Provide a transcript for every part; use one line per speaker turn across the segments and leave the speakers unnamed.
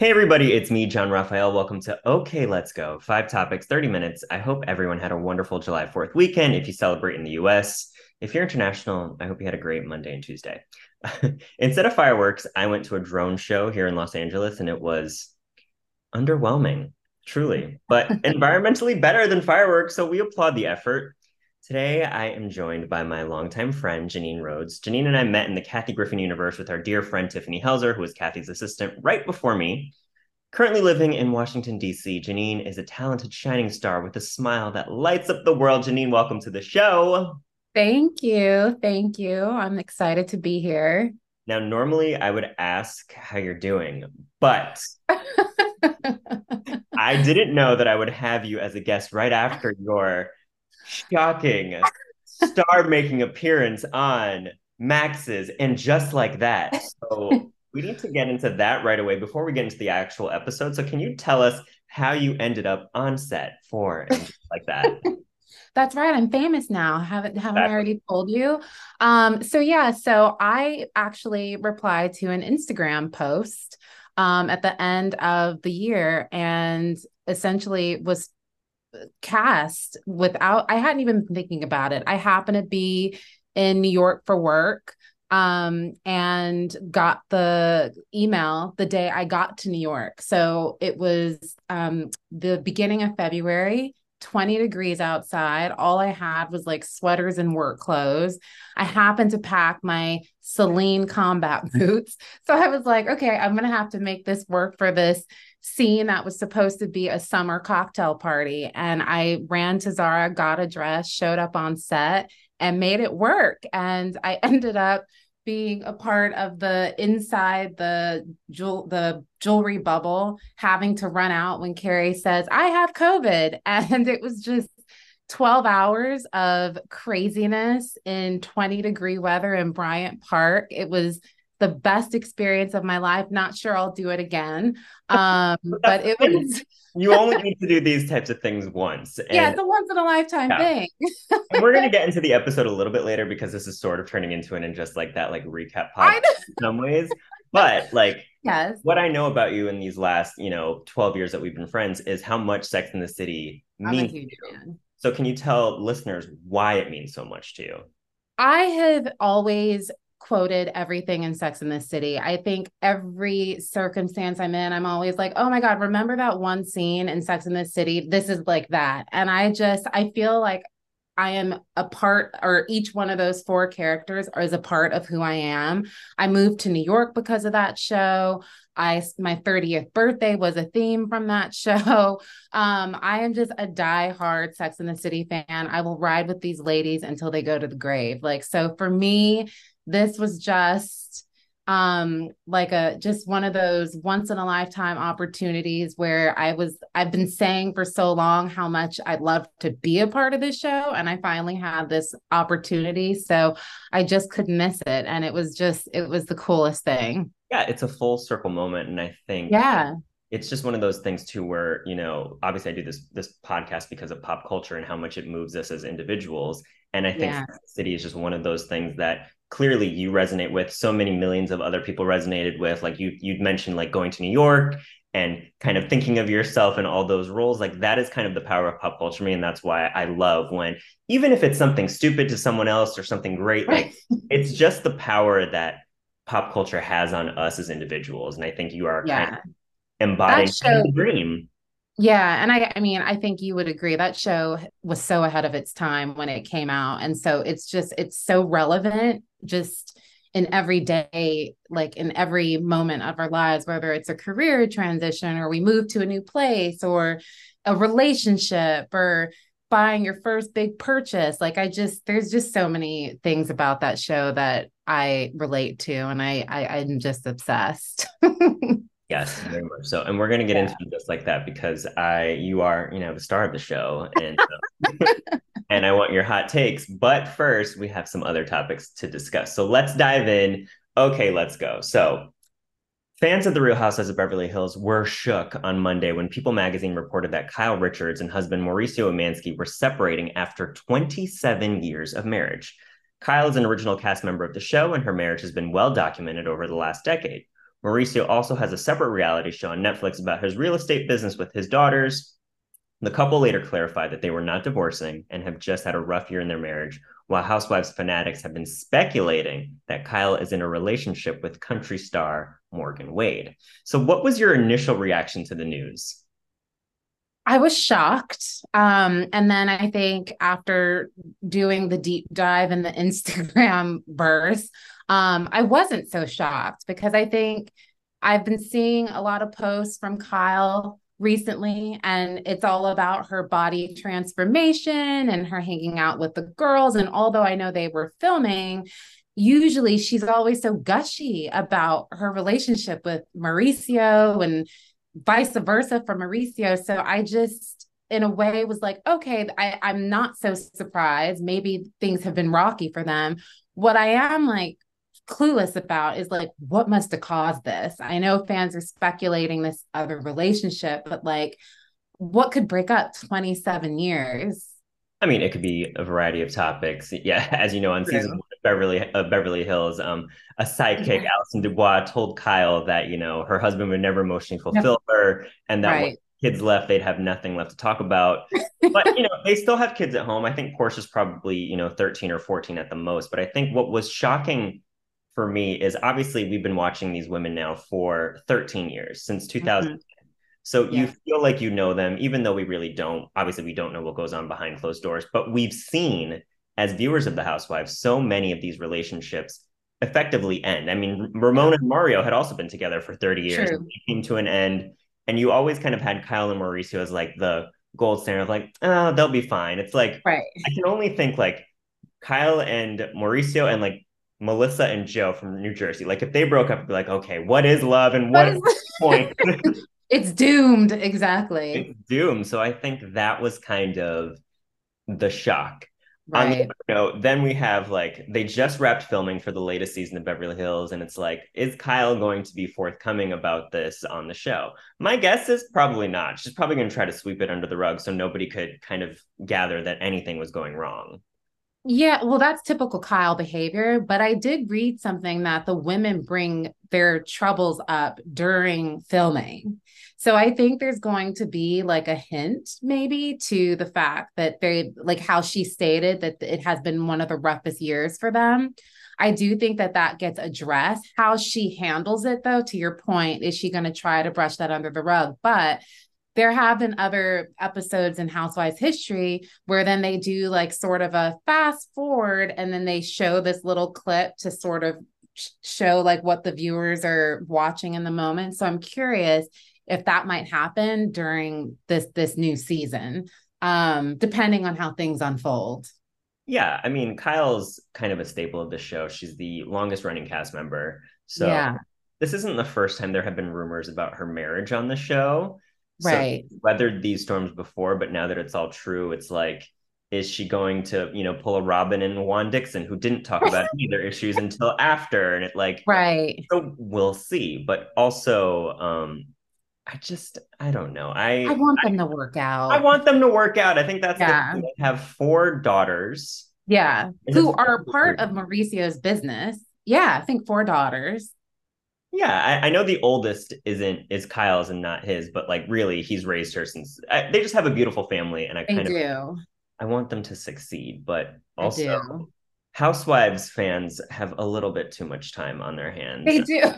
Hey, everybody, it's me, John Raphael. Welcome to OK, Let's Go. Five topics, 30 minutes. I hope everyone had a wonderful July 4th weekend if you celebrate in the US. If you're international, I hope you had a great Monday and Tuesday. Instead of fireworks, I went to a drone show here in Los Angeles and it was underwhelming, truly, but environmentally better than fireworks. So we applaud the effort. Today, I am joined by my longtime friend, Janine Rhodes. Janine and I met in the Kathy Griffin universe with our dear friend, Tiffany Helzer, who was Kathy's assistant right before me. Currently living in Washington, D.C., Janine is a talented shining star with a smile that lights up the world. Janine, welcome to the show.
Thank you. Thank you. I'm excited to be here.
Now, normally I would ask how you're doing, but I didn't know that I would have you as a guest right after your shocking star making appearance on Max's and just like that. So we need to get into that right away before we get into the actual episode. So can you tell us how you ended up on set for and just like that?
That's right. I'm famous now. Haven't haven't I already told you? Um, so yeah, so I actually replied to an Instagram post um, at the end of the year and essentially was cast without I hadn't even been thinking about it. I happened to be in New York for work um and got the email the day I got to New York. So it was um the beginning of February 20 degrees outside. All I had was like sweaters and work clothes. I happened to pack my Celine combat boots. So I was like, okay, I'm going to have to make this work for this scene that was supposed to be a summer cocktail party. And I ran to Zara, got a dress, showed up on set, and made it work. And I ended up being a part of the inside the jewel the jewelry bubble having to run out when Carrie says I have covid and it was just 12 hours of craziness in 20 degree weather in Bryant Park it was the best experience of my life. Not sure I'll do it again. Um, but it was.
you only need to do these types of things once.
And, yeah, it's a once in a lifetime yeah. thing.
and we're gonna get into the episode a little bit later because this is sort of turning into an and just like that, like recap podcast in some ways. But like,
yes,
what I know about you in these last, you know, twelve years that we've been friends is how much Sex in the City means to you. So, can you tell listeners why it means so much to you?
I have always quoted everything in Sex in the City. I think every circumstance I'm in, I'm always like, oh my God, remember that one scene in Sex in the City? This is like that. And I just, I feel like I am a part, or each one of those four characters is a part of who I am. I moved to New York because of that show. I my 30th birthday was a theme from that show. Um, I am just a die-hard Sex in the City fan. I will ride with these ladies until they go to the grave. Like so, for me, this was just um like a just one of those once in a lifetime opportunities where I was I've been saying for so long how much I'd love to be a part of this show and I finally had this opportunity so I just couldn't miss it and it was just it was the coolest thing.
Yeah, it's a full circle moment and I think
Yeah.
It's just one of those things too where, you know, obviously I do this this podcast because of pop culture and how much it moves us as individuals. And I think yeah. City is just one of those things that clearly you resonate with. So many millions of other people resonated with like you you'd mentioned like going to new york and kind of thinking of yourself in all those roles like that is kind of the power of pop culture me. And that's why i love when even if it's something stupid to someone else or something great like it's just the power that pop culture has on us as individuals. And i think you are yeah. kind of embodying the dream.
Yeah, and I I mean, I think you would agree that show was so ahead of its time when it came out and so it's just it's so relevant just in every day like in every moment of our lives whether it's a career transition or we move to a new place or a relationship or buying your first big purchase. Like i just there's just so many things about that show that i relate to and i, I i'm just obsessed
Yes, very much so. And we're going to get yeah. into just like that because I, you are, you know, the star of the show, and and I want your hot takes. But first, we have some other topics to discuss. So let's dive in. Okay, let's go. So, fans of The Real Housewives of Beverly Hills were shook on Monday when People Magazine reported that Kyle Richards and husband Mauricio Umansky were separating after 27 years of marriage. Kyle is an original cast member of the show, and her marriage has been well documented over the last decade. Mauricio also has a separate reality show on Netflix about his real estate business with his daughters. The couple later clarified that they were not divorcing and have just had a rough year in their marriage, while Housewives fanatics have been speculating that Kyle is in a relationship with country star Morgan Wade. So, what was your initial reaction to the news?
I was shocked. Um, and then I think after doing the deep dive in the Instagram verse, um, I wasn't so shocked because I think I've been seeing a lot of posts from Kyle recently and it's all about her body transformation and her hanging out with the girls and although I know they were filming usually she's always so gushy about her relationship with Mauricio and vice versa for Mauricio. So I just in a way was like okay I I'm not so surprised. Maybe things have been rocky for them. What I am like clueless about is like what must have caused this? I know fans are speculating this other relationship but like what could break up 27 years
I mean, it could be a variety of topics. Yeah, as you know, on season one of Beverly uh, Beverly Hills, um, a sidekick, yeah. Allison DuBois, told Kyle that you know her husband would never emotionally fulfill her, and that right. when kids left, they'd have nothing left to talk about. but you know, they still have kids at home. I think Portia's probably you know thirteen or fourteen at the most. But I think what was shocking for me is obviously we've been watching these women now for 13 years since 2000 mm-hmm. So yeah. you feel like you know them even though we really don't obviously we don't know what goes on behind closed doors but we've seen as viewers of the housewives so many of these relationships effectively end i mean ramona and mario had also been together for 30 years and came to an end and you always kind of had kyle and mauricio as like the gold standard of like oh they'll be fine it's like
right
i can only think like kyle and mauricio and like Melissa and Joe from New Jersey. Like if they broke up, be like, okay, what is love and what, what is point?
it's doomed. Exactly.
It's doomed. So I think that was kind of the shock. Right. On the note, then we have like they just wrapped filming for the latest season of Beverly Hills, and it's like, is Kyle going to be forthcoming about this on the show? My guess is probably not. She's probably going to try to sweep it under the rug so nobody could kind of gather that anything was going wrong.
Yeah, well, that's typical Kyle behavior. But I did read something that the women bring their troubles up during filming. So I think there's going to be like a hint, maybe, to the fact that they, like how she stated that it has been one of the roughest years for them. I do think that that gets addressed. How she handles it, though, to your point, is she going to try to brush that under the rug? But there have been other episodes in Housewives history where then they do like sort of a fast forward and then they show this little clip to sort of show like what the viewers are watching in the moment. So I'm curious if that might happen during this this new season um depending on how things unfold.
Yeah, I mean Kyle's kind of a staple of the show. She's the longest running cast member. So yeah. this isn't the first time there have been rumors about her marriage on the show.
Right.
So weathered these storms before, but now that it's all true, it's like, is she going to, you know, pull a Robin and Juan Dixon who didn't talk about either issues until after? And it like,
right.
So we'll see. But also, um, I just, I don't know. I
I want them I, to work out.
I want them to work out. I think that's yeah. the, they have four daughters.
Yeah. Who are part of Mauricio's business. Yeah, I think four daughters.
Yeah, I, I, know the oldest isn't is Kyle's and not his, but like really, he's raised her since I, they just have a beautiful family, and I kind
they
of do. I want them to succeed, but also Housewives fans have a little bit too much time on their hands.
They do.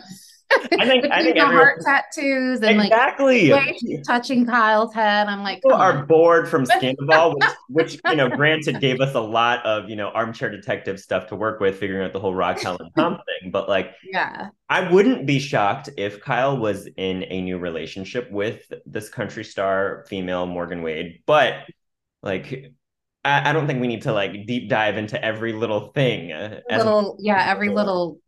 I think I think the everyone, heart tattoos and
exactly.
like touching Kyle's head. I'm like,
people are bored from Scandal, which, which you know, granted, gave us a lot of you know armchair detective stuff to work with, figuring out the whole Raquel and Tom thing. But like,
yeah,
I wouldn't be shocked if Kyle was in a new relationship with this country star female Morgan Wade, but like I, don't think we need to like deep dive into every little thing.
Uh, little, yeah, every little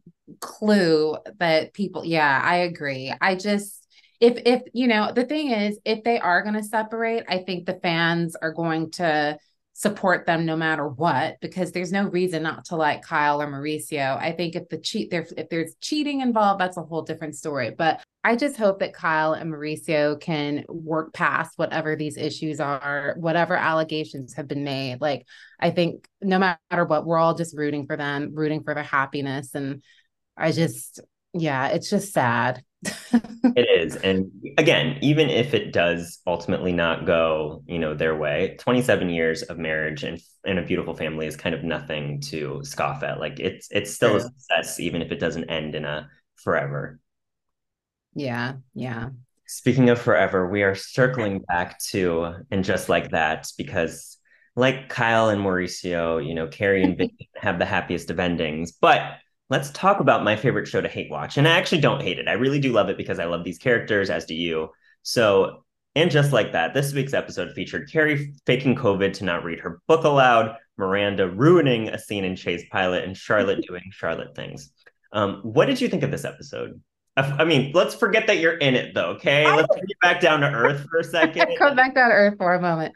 clue that people yeah i agree i just if if you know the thing is if they are going to separate i think the fans are going to support them no matter what because there's no reason not to like Kyle or Mauricio. I think if the cheat there if there's cheating involved that's a whole different story. But I just hope that Kyle and Mauricio can work past whatever these issues are, whatever allegations have been made. Like I think no matter what we're all just rooting for them, rooting for their happiness and I just yeah, it's just sad.
it is. And again, even if it does ultimately not go, you know, their way, 27 years of marriage and, and a beautiful family is kind of nothing to scoff at. Like it's it's still a success, even if it doesn't end in a forever.
Yeah, yeah.
Speaking of forever, we are circling back to and just like that, because like Kyle and Mauricio, you know, Carrie and Vic have the happiest of endings. But let's talk about my favorite show to hate watch. And I actually don't hate it. I really do love it because I love these characters, as do you. So, and just like that, this week's episode featured Carrie faking COVID to not read her book aloud, Miranda ruining a scene in Che's pilot, and Charlotte doing Charlotte things. Um, what did you think of this episode? I mean, let's forget that you're in it though, okay? Let's get back down to earth for a second.
Come back down to earth for a moment.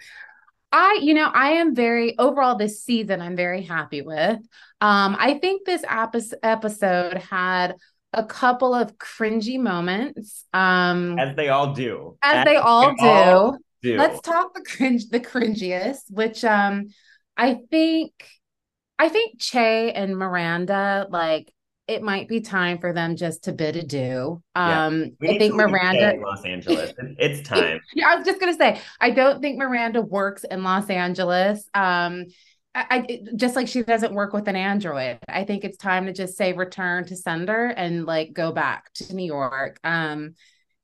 I, you know, I am very overall this season, I'm very happy with. Um, I think this episode had a couple of cringy moments. Um,
as they all do.
As, as they, all, they do. all do. Let's talk the cringe, the cringiest, which um I think I think Che and Miranda like it might be time for them just to bid adieu. Um, yeah. I think Miranda
Los Angeles. It's time.
yeah, I was just gonna say, I don't think Miranda works in Los Angeles. Um, I, I, just like she doesn't work with an android. I think it's time to just say return to sender and like go back to New York. Um,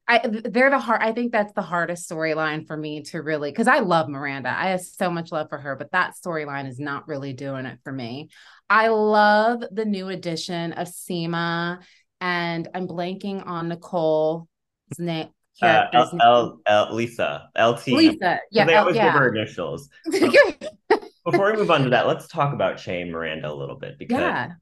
I they're the hard. I think that's the hardest storyline for me to really because I love Miranda. I have so much love for her, but that storyline is not really doing it for me. I love the new addition of Seema, and I'm blanking on Nicole's name.
Uh, L, L, L, Lisa, LT.
Lisa, yeah,
they always yeah. give her initials. before we move on to that, let's talk about and Miranda a little bit because yeah.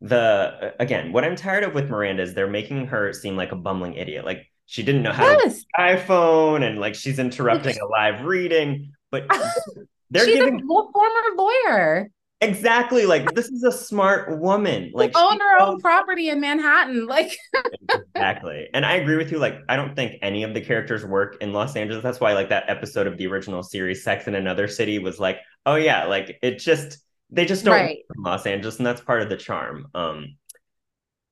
the again, what I'm tired of with Miranda is they're making her seem like a bumbling idiot. Like she didn't know how yes. to iPhone and like she's interrupting a live reading, but
they're she's giving a former lawyer.
Exactly. Like this is a smart woman. Like
own her own property in Manhattan. Like
exactly. And I agree with you. Like I don't think any of the characters work in Los Angeles. That's why like that episode of the original series, Sex in Another City, was like, oh yeah, like it just they just don't right. in Los Angeles, and that's part of the charm. Um,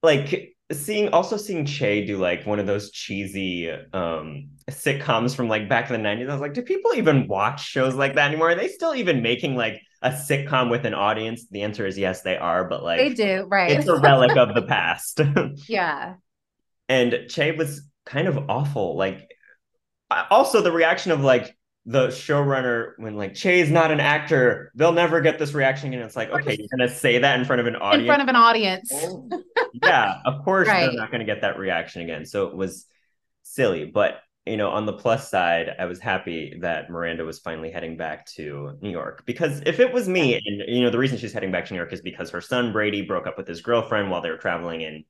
like seeing also seeing Che do like one of those cheesy um sitcoms from like back in the 90s. I was like, do people even watch shows like that anymore? Are they still even making like a sitcom with an audience? The answer is yes, they are, but like
they do, right.
It's a relic of the past.
yeah.
And Che was kind of awful. Like also the reaction of like the showrunner when like Che's not an actor, they'll never get this reaction. And it's like, okay, you're gonna say that in front of an audience.
In front of an audience.
Oh, yeah, of course right. they're not gonna get that reaction again. So it was silly. But you know, on the plus side, I was happy that Miranda was finally heading back to New York. Because if it was me, and you know, the reason she's heading back to New York is because her son Brady broke up with his girlfriend while they were traveling in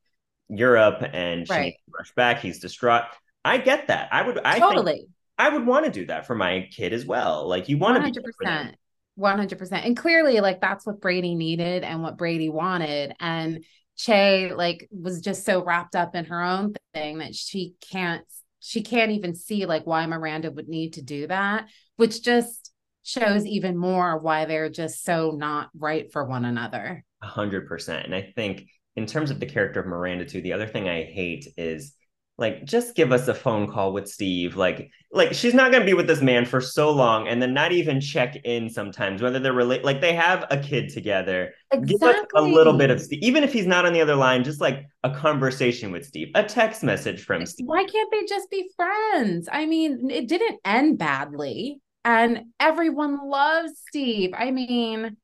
Europe and she right. rushed back. He's distraught. I get that. I would I totally I would want to do that for my kid as well. Like you want to be 100%.
100%. And clearly like that's what Brady needed and what Brady wanted and Che like was just so wrapped up in her own thing that she can't she can't even see like why Miranda would need to do that, which just shows even more why they're just so not right for one another.
A hundred percent. And I think in terms of the character of Miranda too, the other thing I hate is like just give us a phone call with Steve. Like, like she's not gonna be with this man for so long and then not even check in sometimes, whether they're related like they have a kid together. Exactly. Give us a little bit of Steve, even if he's not on the other line, just like a conversation with Steve, a text message from Steve.
Why can't they just be friends? I mean, it didn't end badly. And everyone loves Steve. I mean,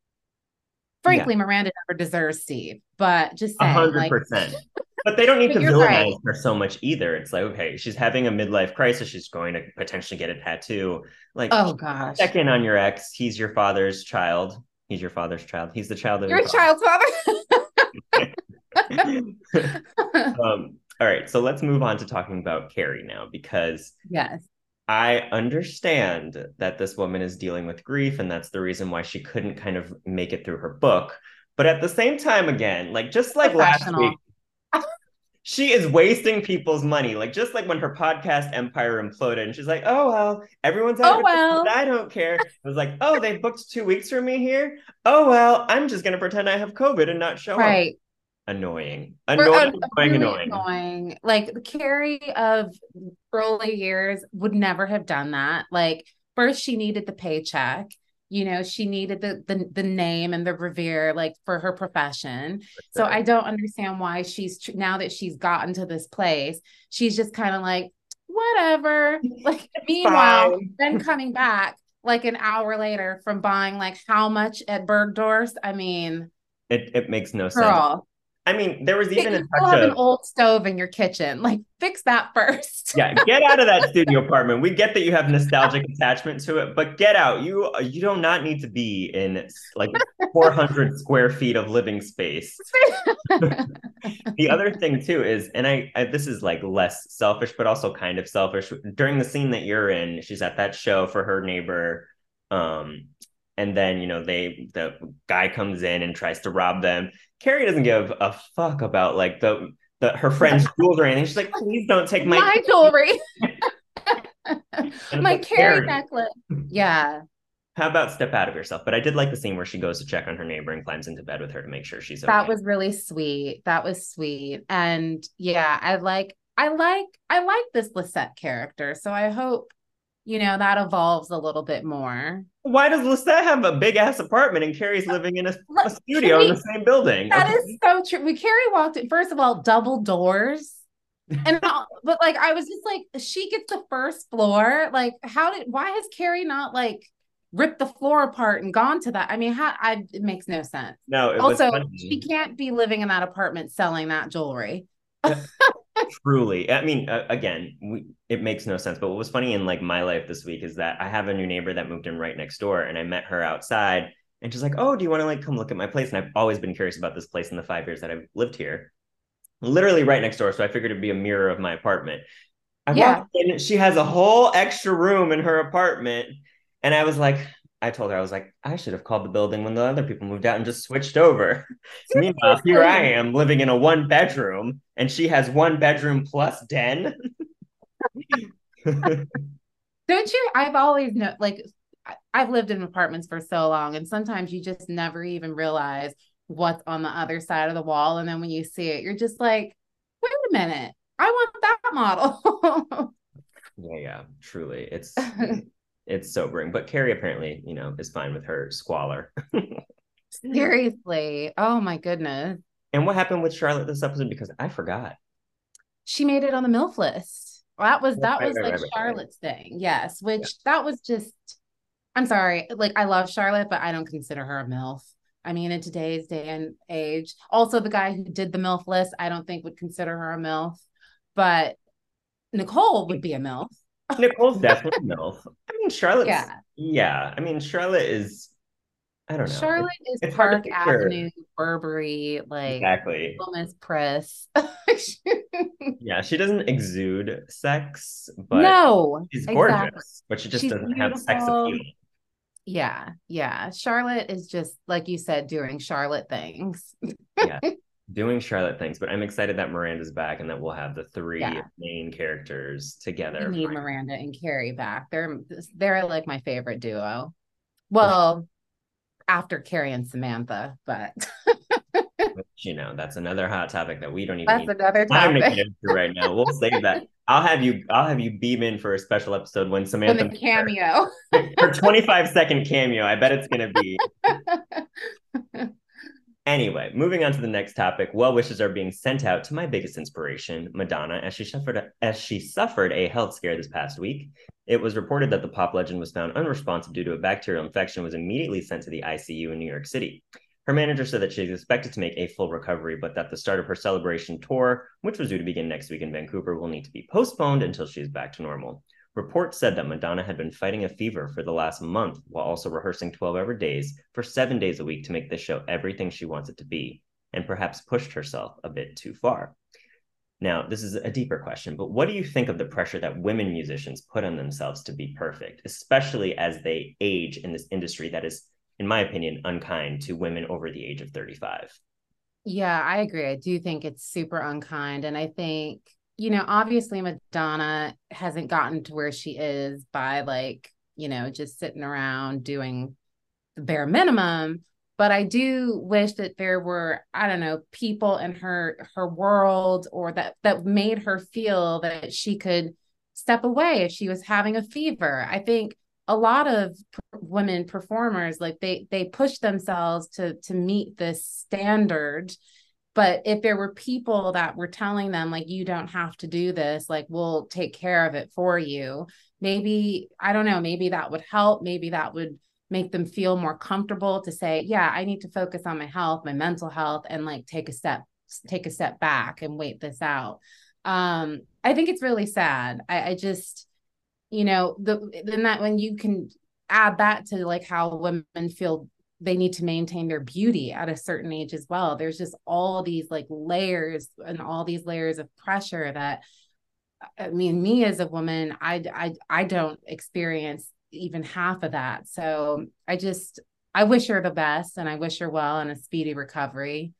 frankly, yeah. Miranda never deserves Steve, but just saying, 100%.
Like, but they don't need to villainize right. her so much either. It's like, okay, she's having a midlife crisis. She's going to potentially get a tattoo. Like,
oh gosh,
check in on your ex. He's your father's child. He's your father's child. He's the child of
your, your child's father.
um, all right, so let's move on to talking about Carrie now because
yes,
I understand that this woman is dealing with grief, and that's the reason why she couldn't kind of make it through her book. But at the same time, again, like just like last week, she is wasting people's money. Like just like when her podcast empire imploded, and she's like, "Oh well, everyone's out.
oh well,
I don't care." I was like, "Oh, they booked two weeks for me here. Oh well, I'm just gonna pretend I have COVID and not show
right.
up." annoying. Annoying, annoying,
really
annoying.
annoying. Like Carrie of early years would never have done that. Like first she needed the paycheck. You know, she needed the the, the name and the revere like for her profession. So I don't understand why she's tr- now that she's gotten to this place, she's just kind of like whatever. Like meanwhile, then coming back like an hour later from buying like how much at Bergdorf's? I mean,
It it makes no sense. I mean, there was
you
even a
still
touch
have an old stove in your kitchen. Like fix that first.
yeah, get out of that studio apartment. We get that you have nostalgic attachment to it, but get out. You you do not need to be in like 400 square feet of living space. the other thing too is, and I, I this is like less selfish, but also kind of selfish. During the scene that you're in, she's at that show for her neighbor, um, and then you know they the guy comes in and tries to rob them. Carrie doesn't give a fuck about like the the her friend's jewelry or anything. She's like, please don't take my,
my jewelry. My Carrie, necklace. Yeah.
How about step out of yourself? But I did like the scene where she goes to check on her neighbor and climbs into bed with her to make sure she's okay.
That was really sweet. That was sweet. And yeah, I like I like I like this Lisette character. So I hope, you know, that evolves a little bit more.
Why does Lisette have a big ass apartment and Carrie's living in a, a studio in the same building?
That
Okay.
is so true. When Carrie walked in, first of all, double doors. And all- but like I was just like, she gets the first floor. Like, how did why has Carrie not like ripped the floor apart and gone to that? I mean, how I it makes no sense.
no, it was
Also, she can't be living in that apartment selling that jewelry.
Truly, I mean, uh, again, we, it makes no sense. But what was funny in like my life this week is that I have a new neighbor that moved in right next door, and I met her outside, and she's like, "Oh, do you want to like come look at my place?" And I've always been curious about this place in the five years that I've lived here, literally right next door. So I figured it'd be a mirror of my apartment. I
Yeah.
walked in, she has a whole extra room in her apartment, and I was like. I told her I was like I should have called the building when the other people moved out and just switched over. Meanwhile, here I am living in a one bedroom, and she has one bedroom plus den.
Don't you? I've always know like I've lived in apartments for so long, and sometimes you just never even realize what's on the other side of the wall. And then when you see it, you're just like, wait a minute, I want that model.
yeah, yeah, truly, it's it's sobering. But Carrie apparently, you know, is fine with her squalor.
Seriously. Oh my goodness.
and what happened with Charlotte this episode? Because I forgot.
She made it on the MILF list. Well, That was that
Right,
was
right,
like
right.
Charlotte's thing. Yes, which that was just I'm sorry. Like I love Charlotte, but I don't consider her a MILF. I mean, in today's day and age. Also, the guy who did the MILF list, I don't think would consider her a MILF. But Nicole would be a MILF.
Nicole's definitely a MILF. Mean, Charlotte's
Yeah.
yeah. I mean, Charlotte is. I don't know.
Charlotte is
it's
Park. Avenue, Burberry, like
exactly.
Miss Press.
Yeah, she doesn't exude sex, but
no,
she's gorgeous.
exactly.
But she just
She's
doesn't have sex appeal.
Yeah, yeah. Charlotte is just like you said, doing Charlotte things.
doing Charlotte things, but I'm excited that Miranda's back and that we'll have the three
Yeah.
main characters together.
need. Miranda and Carrie back. They're they're like my favorite duo. Well, after Carrie and Samantha, but
you know, that's another hot topic that we don't even
that's another
time to get
topic.
into right now. We'll save that. I'll have you. I'll have you beam in for a special episode when
When
Samantha
the cameo.
her 25 second cameo. I bet it's gonna be. Anyway, moving on to the next topic. Well wishes are being sent out to my biggest inspiration, Madonna, as she suffered as she suffered a health scare this past week. It was reported that the pop legend was found unresponsive due to a bacterial infection was immediately sent to the ICU in New York City. Her manager said that she is expected to make a full recovery, but that the start of her celebration tour, which was due to begin next week in Vancouver, will need to be postponed until she is back to normal. Reports said that Madonna had been fighting a fever for the last month while also rehearsing 12 hour days for seven days a week to make this show everything she wants it to be, and perhaps pushed herself a bit too far. Now, this is a deeper question, but what do you think of the pressure that women musicians put on themselves to be perfect, especially as they age in this industry that is, in my opinion, unkind to women over the age of 35?
Yeah, I agree. I do think it's super unkind. And I think, you know, obviously Madonna hasn't gotten to where she is by like, you know, just sitting around doing the bare minimum. but I do wish that there were I don't know people in her her world or that that made her feel that she could step away if she was having a fever. I think a lot of women performers like they they push themselves to to meet this standard but if there were people that were telling them like you don't have to do this like we'll take care of it for you maybe i don't know maybe that would help maybe that would make them feel more comfortable to say yeah i need to focus on my health my mental health and like take a step take a step back and wait this out. Um i think it's really sad. I, I just you know the then that when you can add that to like how women feel they need to maintain their beauty at a certain age as well. There's just all these like layers and all these layers of pressure that i mean me as a woman i i, I don't experience even half of that. So i just i wish her the best and i wish her well and a speedy recovery.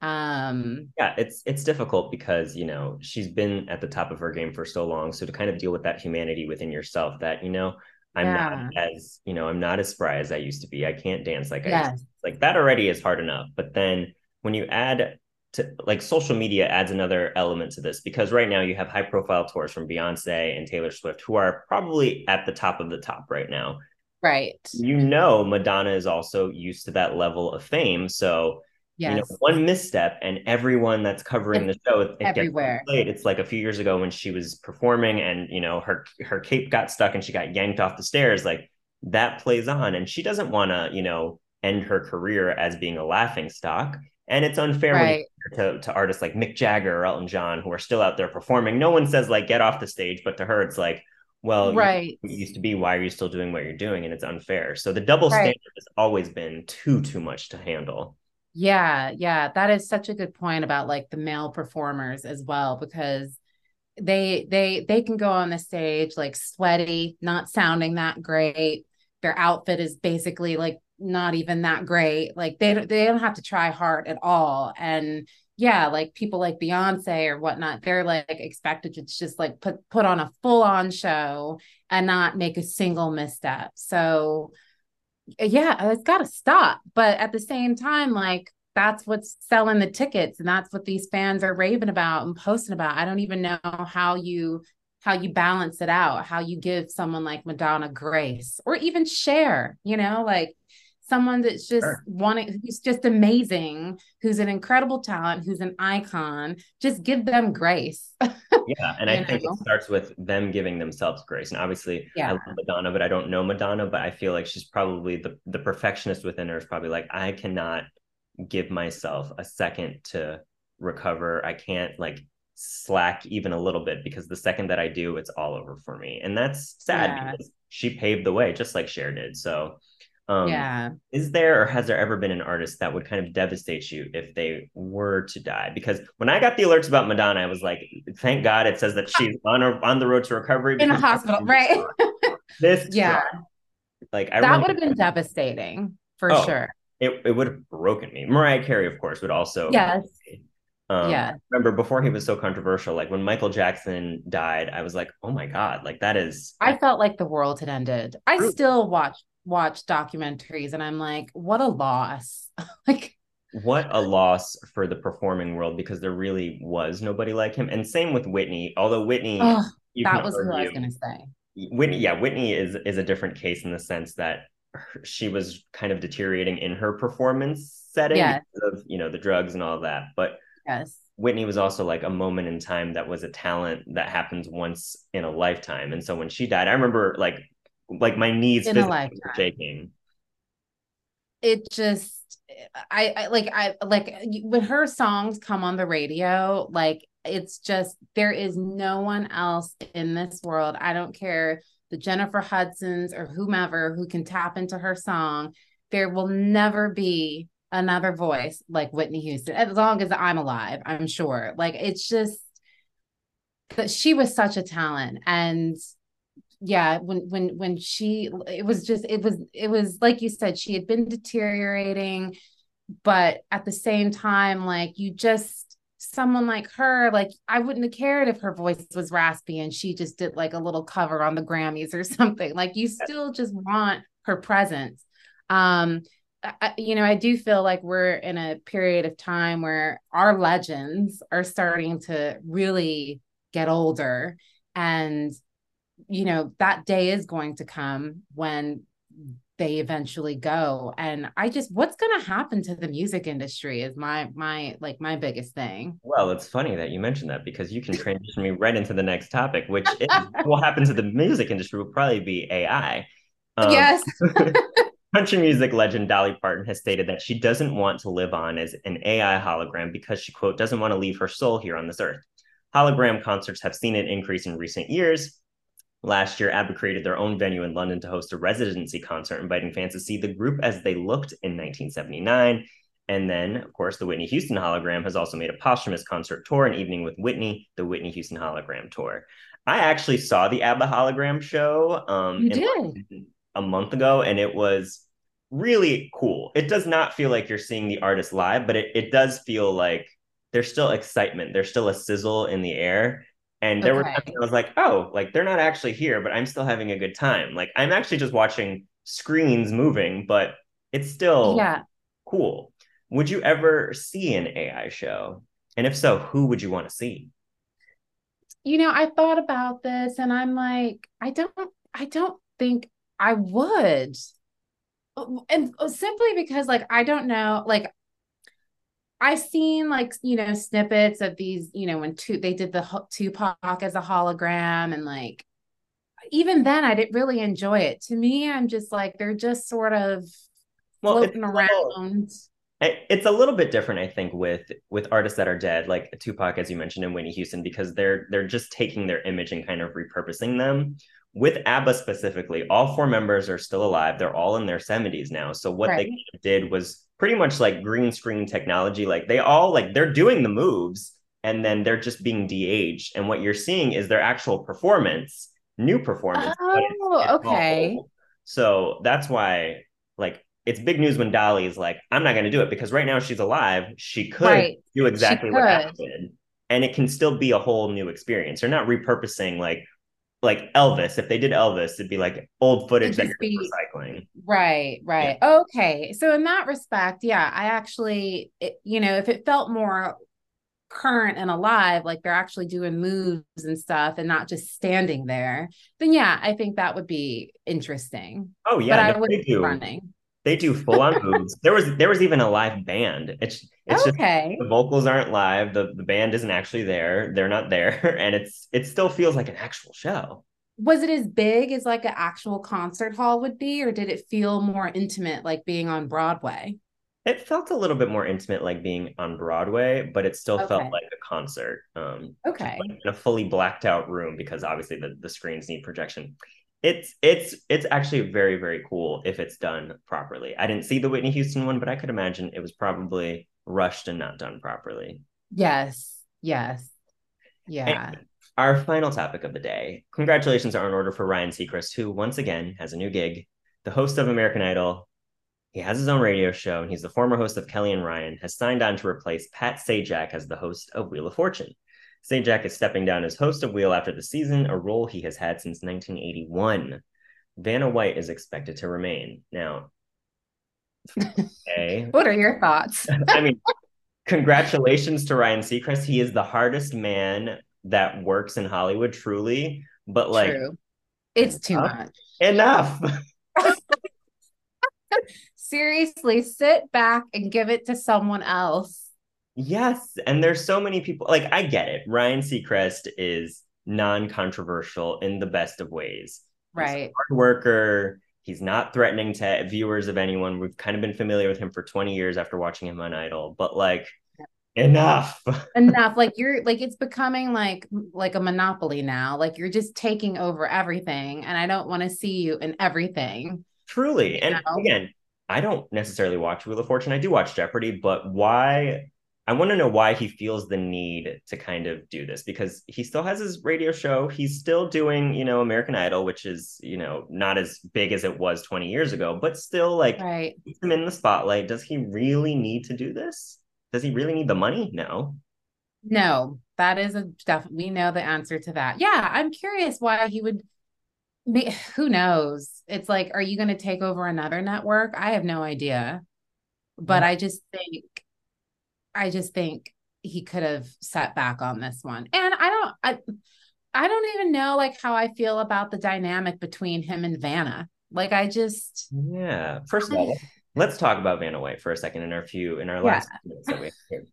Um
yeah it's it's difficult because you know she's been at the top of her game for so long. So to kind of deal with that humanity within yourself that you know i'm yeah. not as you know i'm not as spry as i used to be i can't dance like yes. i used to. like that already is hard enough but then when you add to like social media adds another element to this because right now you have high profile tours from beyonce and taylor swift who are probably at the top of the top right now
right
you know madonna is also used to that level of fame so Yes. You know, one misstep and everyone that's covering it's the show it
everywhere.
Gets It's like a few years ago when she was performing and you know her her cape got stuck and she got yanked off the stairs. Like that plays on, and she doesn't want to you know end her career as being a laughing stock. And it's unfair right. to, to artists like Mick Jagger or Elton John who are still out there performing. No one says like get off the stage, but to her it's like, well,
right.
You, used to be. Why are you still doing what you're doing? And it's unfair. So the double right. standard has always been too too much to handle.
Yeah, yeah, that is such a good point about like the male performers as well because they they they can go on the stage like sweaty, not sounding that great. Their outfit is basically like not even that great. Like they don't, they don't have to try hard at all. And yeah, like people like Beyonce or whatnot, they're like expected to just like put put on a full on show and not make a single misstep. So yeah, it's got to stop. But at the same time, like that's what's selling the tickets and that's what these fans are raving about and posting about. I don't even know how you how you balance it out, how you give someone like Madonna grace or even share, you know, like someone that's just sure. wanting who's just amazing, who's an incredible talent, who's an icon, just give them grace.
yeah. And I know? think it starts with them giving themselves grace. And obviously yeah. I love Madonna, but I don't know Madonna, but I feel like she's probably the the perfectionist within her is probably like, I cannot give myself a second to recover. I can't like slack even a little bit because the second that I do, it's all over for me. And that's sad yeah. because she paved the way just like Cher did. So um,
yeah.
Is there or has there ever been an artist that would kind of devastate you if they were to die? Because when I got the alerts about Madonna, I was like, thank God it says that she's on a, on the road to recovery
in a hospital, right?
this,
yeah,
like I
that would have been devastating for oh, sure.
It it would have broken me. Mariah Carey, of course, would also.
Yes.
Um,
yeah.
Remember before he was so controversial, like when Michael Jackson died, I was like, oh my God, like that is.
I felt like the world had ended. I still watch watch documentaries and I'm like, what a loss. like
what a loss for the performing world because there really was nobody like him. And same with Whitney, although Whitney
oh, that was argue, who I was gonna say.
Whitney, yeah, Whitney is is a different case in the sense that she was kind of deteriorating in her performance setting yes. of you know the drugs and all that. But
yes.
Whitney was also like a moment in time that was a talent that happens once in a lifetime. And so when she died, I remember like like my knees lifetime. shaking.
It just I, I like I like when her songs come on the radio, like it's just there is no one else in this world. I don't care the Jennifer Hudsons or whomever who can tap into her song. There will never be another voice like Whitney Houston as long as I'm alive, I'm sure. Like it's just that she was such a talent and yeah when when when she it was just it was it was like you said she had been deteriorating but at the same time like you just someone like her like i wouldn't have cared if her voice was raspy and she just did like a little cover on the grammys or something like you still just want her presence um I, you know, I do feel like we're in a period of time where our legends are starting to really get older. And, you know, that day is going to come when they eventually go. And i just what's going to happen to the music industry is my my like my biggest thing.
Well it's funny that you mentioned that because you can transition me right into the next topic which is what happens to the music industry will probably be ai
um, yes.
country music legend dolly parton has stated that she doesn't want to live on as an ai hologram because she quote doesn't want to leave her soul here on this earth. Hologram concerts have seen an increase in recent years Last year, ABBA created their own venue in London to host a residency concert, inviting fans to see the group as they looked in 1979. And then, of course, the Whitney Houston hologram has also made a posthumous concert tour, an evening with Whitney, the Whitney Houston hologram tour. I actually saw the ABBA hologram show um, a month ago, and it was really cool. It does not feel like you're seeing the artist live, but it, it does feel like there's still excitement. There's still a sizzle in the air. And there okay. were times I was like, oh, like they're not actually here, but I'm still having a good time. Like I'm actually just watching screens moving, but it's still
yeah.
cool. Would you ever see an AI show? And if so, who would you want to see?
You know, I thought about this and I'm like, I don't I don't think I would. Oh, and oh, simply because like I don't know, like I've seen like you know snippets of these you know when two they did the Tupac as a hologram and like even then I didn't really enjoy it. To me, I'm just like they're just sort of well, floating around.
it's a little bit different, I think, with with artists that are dead, like Tupac, as you mentioned, and Whitney Houston, because they're they're just taking their image and kind of repurposing them. With ABBA specifically, all four members are still alive. They're all in their 70s now. So what right. they did was pretty much like green screen technology. Like they all like they're doing the moves and then they're just being de-aged. And what you're seeing is their actual performance, new performance.
Oh, okay.
So that's why like it's big news when Dolly is like, I'm not going to do it because right now she's alive. She could right. do exactly what happened. And it can still be a whole new experience. They're not repurposing like like Elvis. If they did Elvis, it'd be like old footage that you're be, recycling.
Right, right. Yeah. Okay. So in that respect, yeah, I actually, it, you know, if it felt more current and alive, like they're actually doing moves and stuff and not just standing there, then yeah, I think that would be interesting.
Oh yeah,
but I would be running.
They do full on moves. There was there was even a live band. It's it's
okay.
Just, the vocals aren't live. The the band isn't actually there. They're not there, and it's it still feels like an actual show.
Was it as big as like an actual concert hall would be, or did it feel more intimate, like being on Broadway?
It felt a little bit more intimate, like being on Broadway, but it still okay. felt like a concert. Um,
okay.
Like in a fully blacked out room because obviously the, the screens need projection it's it's it's actually very very cool if it's done properly. I didn't see the Whitney Houston one, but I could imagine it was probably rushed and not done properly.
Yes. Yes. Yeah.
And our final topic of the day. Congratulations are in order for Ryan Seacrest, who once again has a new gig, the host of American Idol. He has his own radio show, and he's the former host of Kelly and Ryan, has signed on to replace Pat Sajak as the host of Wheel of Fortune. Sajak is stepping down as host of Wheel after the season, a role he has had since 1981. Vanna White is expected to remain. Now,
okay. what are your thoughts?
I mean, congratulations to Ryan Seacrest. He is the hardest man that works in Hollywood, truly. But like, True.
it's too much.
Enough.
Seriously, sit back and give it to someone else.
Yes, and there's so many people. Like I get it. Ryan Seacrest is non-controversial in the best of ways.
Right.
hard worker. He's not threatening to viewers of anyone. We've kind of been familiar with him for 20 years after watching him on Idol, but like enough.
enough. Like you're like it's becoming like like a monopoly now. Like you're just taking over everything and I don't want to see you in everything.
Truly. And know? again, I don't necessarily watch Wheel of Fortune. I do watch Jeopardy, but why I want to know why he feels the need to kind of do this because he still has his radio show. He's still doing, you know, American Idol, which is, you know, not as big as it was 20 years ago, but still like
right.
him in the spotlight. Does he really need to do this? Does he really need the money? No.
No, that is a stuff we know the answer to that. Yeah, I'm curious why he would be who knows? It's like, are you going to take over another network? I have no idea. but I just think, I just think he could have sat back on this one. And I don't, I, I don't even know like how I feel about the dynamic between him and Vanna. Like I just
yeah. First of all, let's talk about Vanna White for a second in our few in our last yeah. minutes that we have here.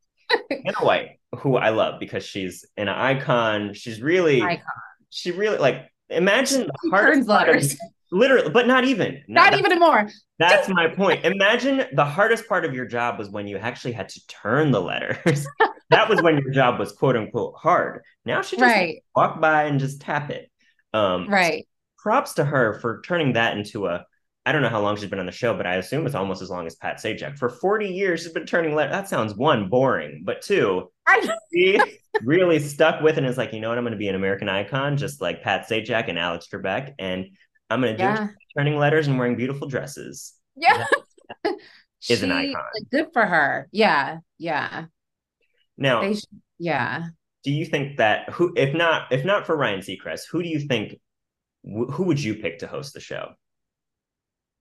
Vanna White, who I love because she's an icon. She's really icon. She really like imagine the hardest letters. Of, literally, but not even.
Not, not even more.
That's my point. Imagine the hardest part of your job was when you actually had to turn the letters. that was when your job was quote unquote hard. Now she just right. walk by and just tap it. Um,
right.
Props to her for turning that into a. I don't know how long she's been on the show, but I assume it's almost as long as Pat Sajak. For 40 years, she's been turning letters. That sounds one, boring, but two, she really stuck with it and is like, you know what, I'm going to be an American icon, just like Pat Sajak and Alex Trebek. And I'm going to yeah. do turning letters and wearing beautiful dresses.
Yeah. is an icon. Good for her. Yeah. Yeah.
Now,
yeah.
Do you think that who, if not, if not for Ryan Seacrest, who do you think, wh- who would you pick to host the show?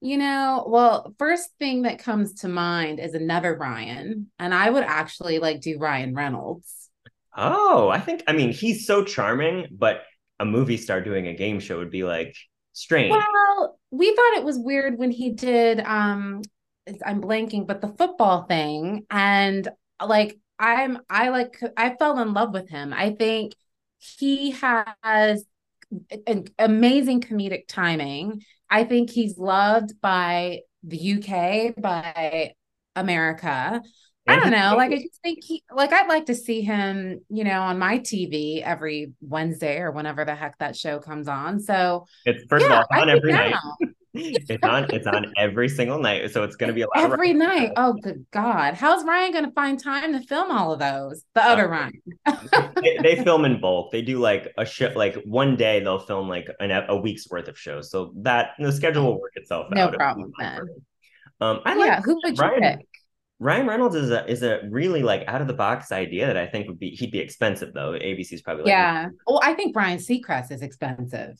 You know, well, first thing that comes to mind is another Ryan, and I would actually like do Ryan Reynolds.
Oh, I think I mean he's so charming, but a movie star doing a game show would be like strange.
Well, we thought it was weird when he did um I'm blanking, but the football thing and like I'm I like I fell in love with him. I think he has an amazing comedic timing. I think he's loved by the UK, by America. I don't know. Like I just think he like I'd like to see him, you know, on my TV every Wednesday or whenever the heck that show comes on. So
it's first yeah, of all on every night. It's on it's on every single night so it's going to be a
lot every night. Oh good god. How's ryan going to find time to film all of those? The other uh, ryan.
they, they, film in bulk. They do like a show like one day they'll film like an, a week's worth of shows. So that the schedule will work itself
no
out
no problem then.
um i
yeah like who would ryan, you pick?
Ryan Reynolds is a is a really like out of the box idea that I think would be he'd be expensive though. ABC's probably like,
yeah. Well, I think Ryan Seacrest is expensive.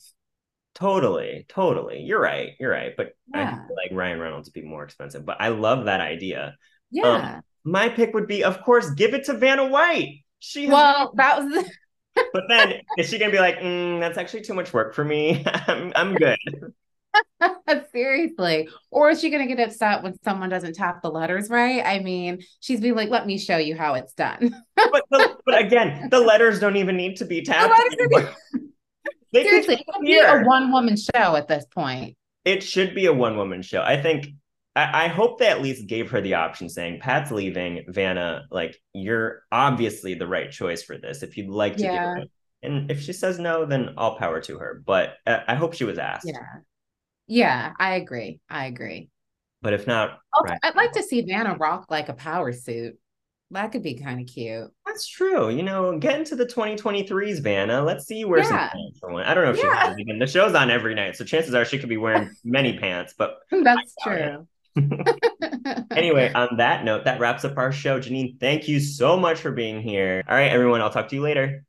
Totally, totally. You're right. You're right. But yeah. I feel like Ryan Reynolds would be more expensive. But I love that idea.
Yeah. Um,
my pick would be, of course, give it to Vanna White. She
well, that was. The-
but then is she gonna be like, mm, that's actually too much work for me? I'm I'm good.
Seriously. Or is she going to get upset when someone doesn't tap the letters right? I mean, she's being like, let me show you how it's done.
but, the, but again, the letters don't even need to be tapped.
They Seriously, it could be a one woman show at this point.
It should be a one woman show. I think. I, I hope they at least gave her the option, saying Pat's leaving. Vanna, like you're obviously the right choice for this. If you'd like to yeah. it, and if she says no, then all power to her. But I, I hope she was asked.
Yeah, yeah, I agree. I agree.
But if not,
right. I'd like to see Vanna rock like a power suit. That could be kind of cute.
That's true. You know, get into the 2023s, Vanna. Let's see where yeah. some pants one. I don't know if yeah. she even the show's on every night, so chances are she could be wearing many pants, but
that's true.
anyway, on that note, that wraps up our show. Janine, thank you so much for being here. All right, everyone, I'll talk to you later.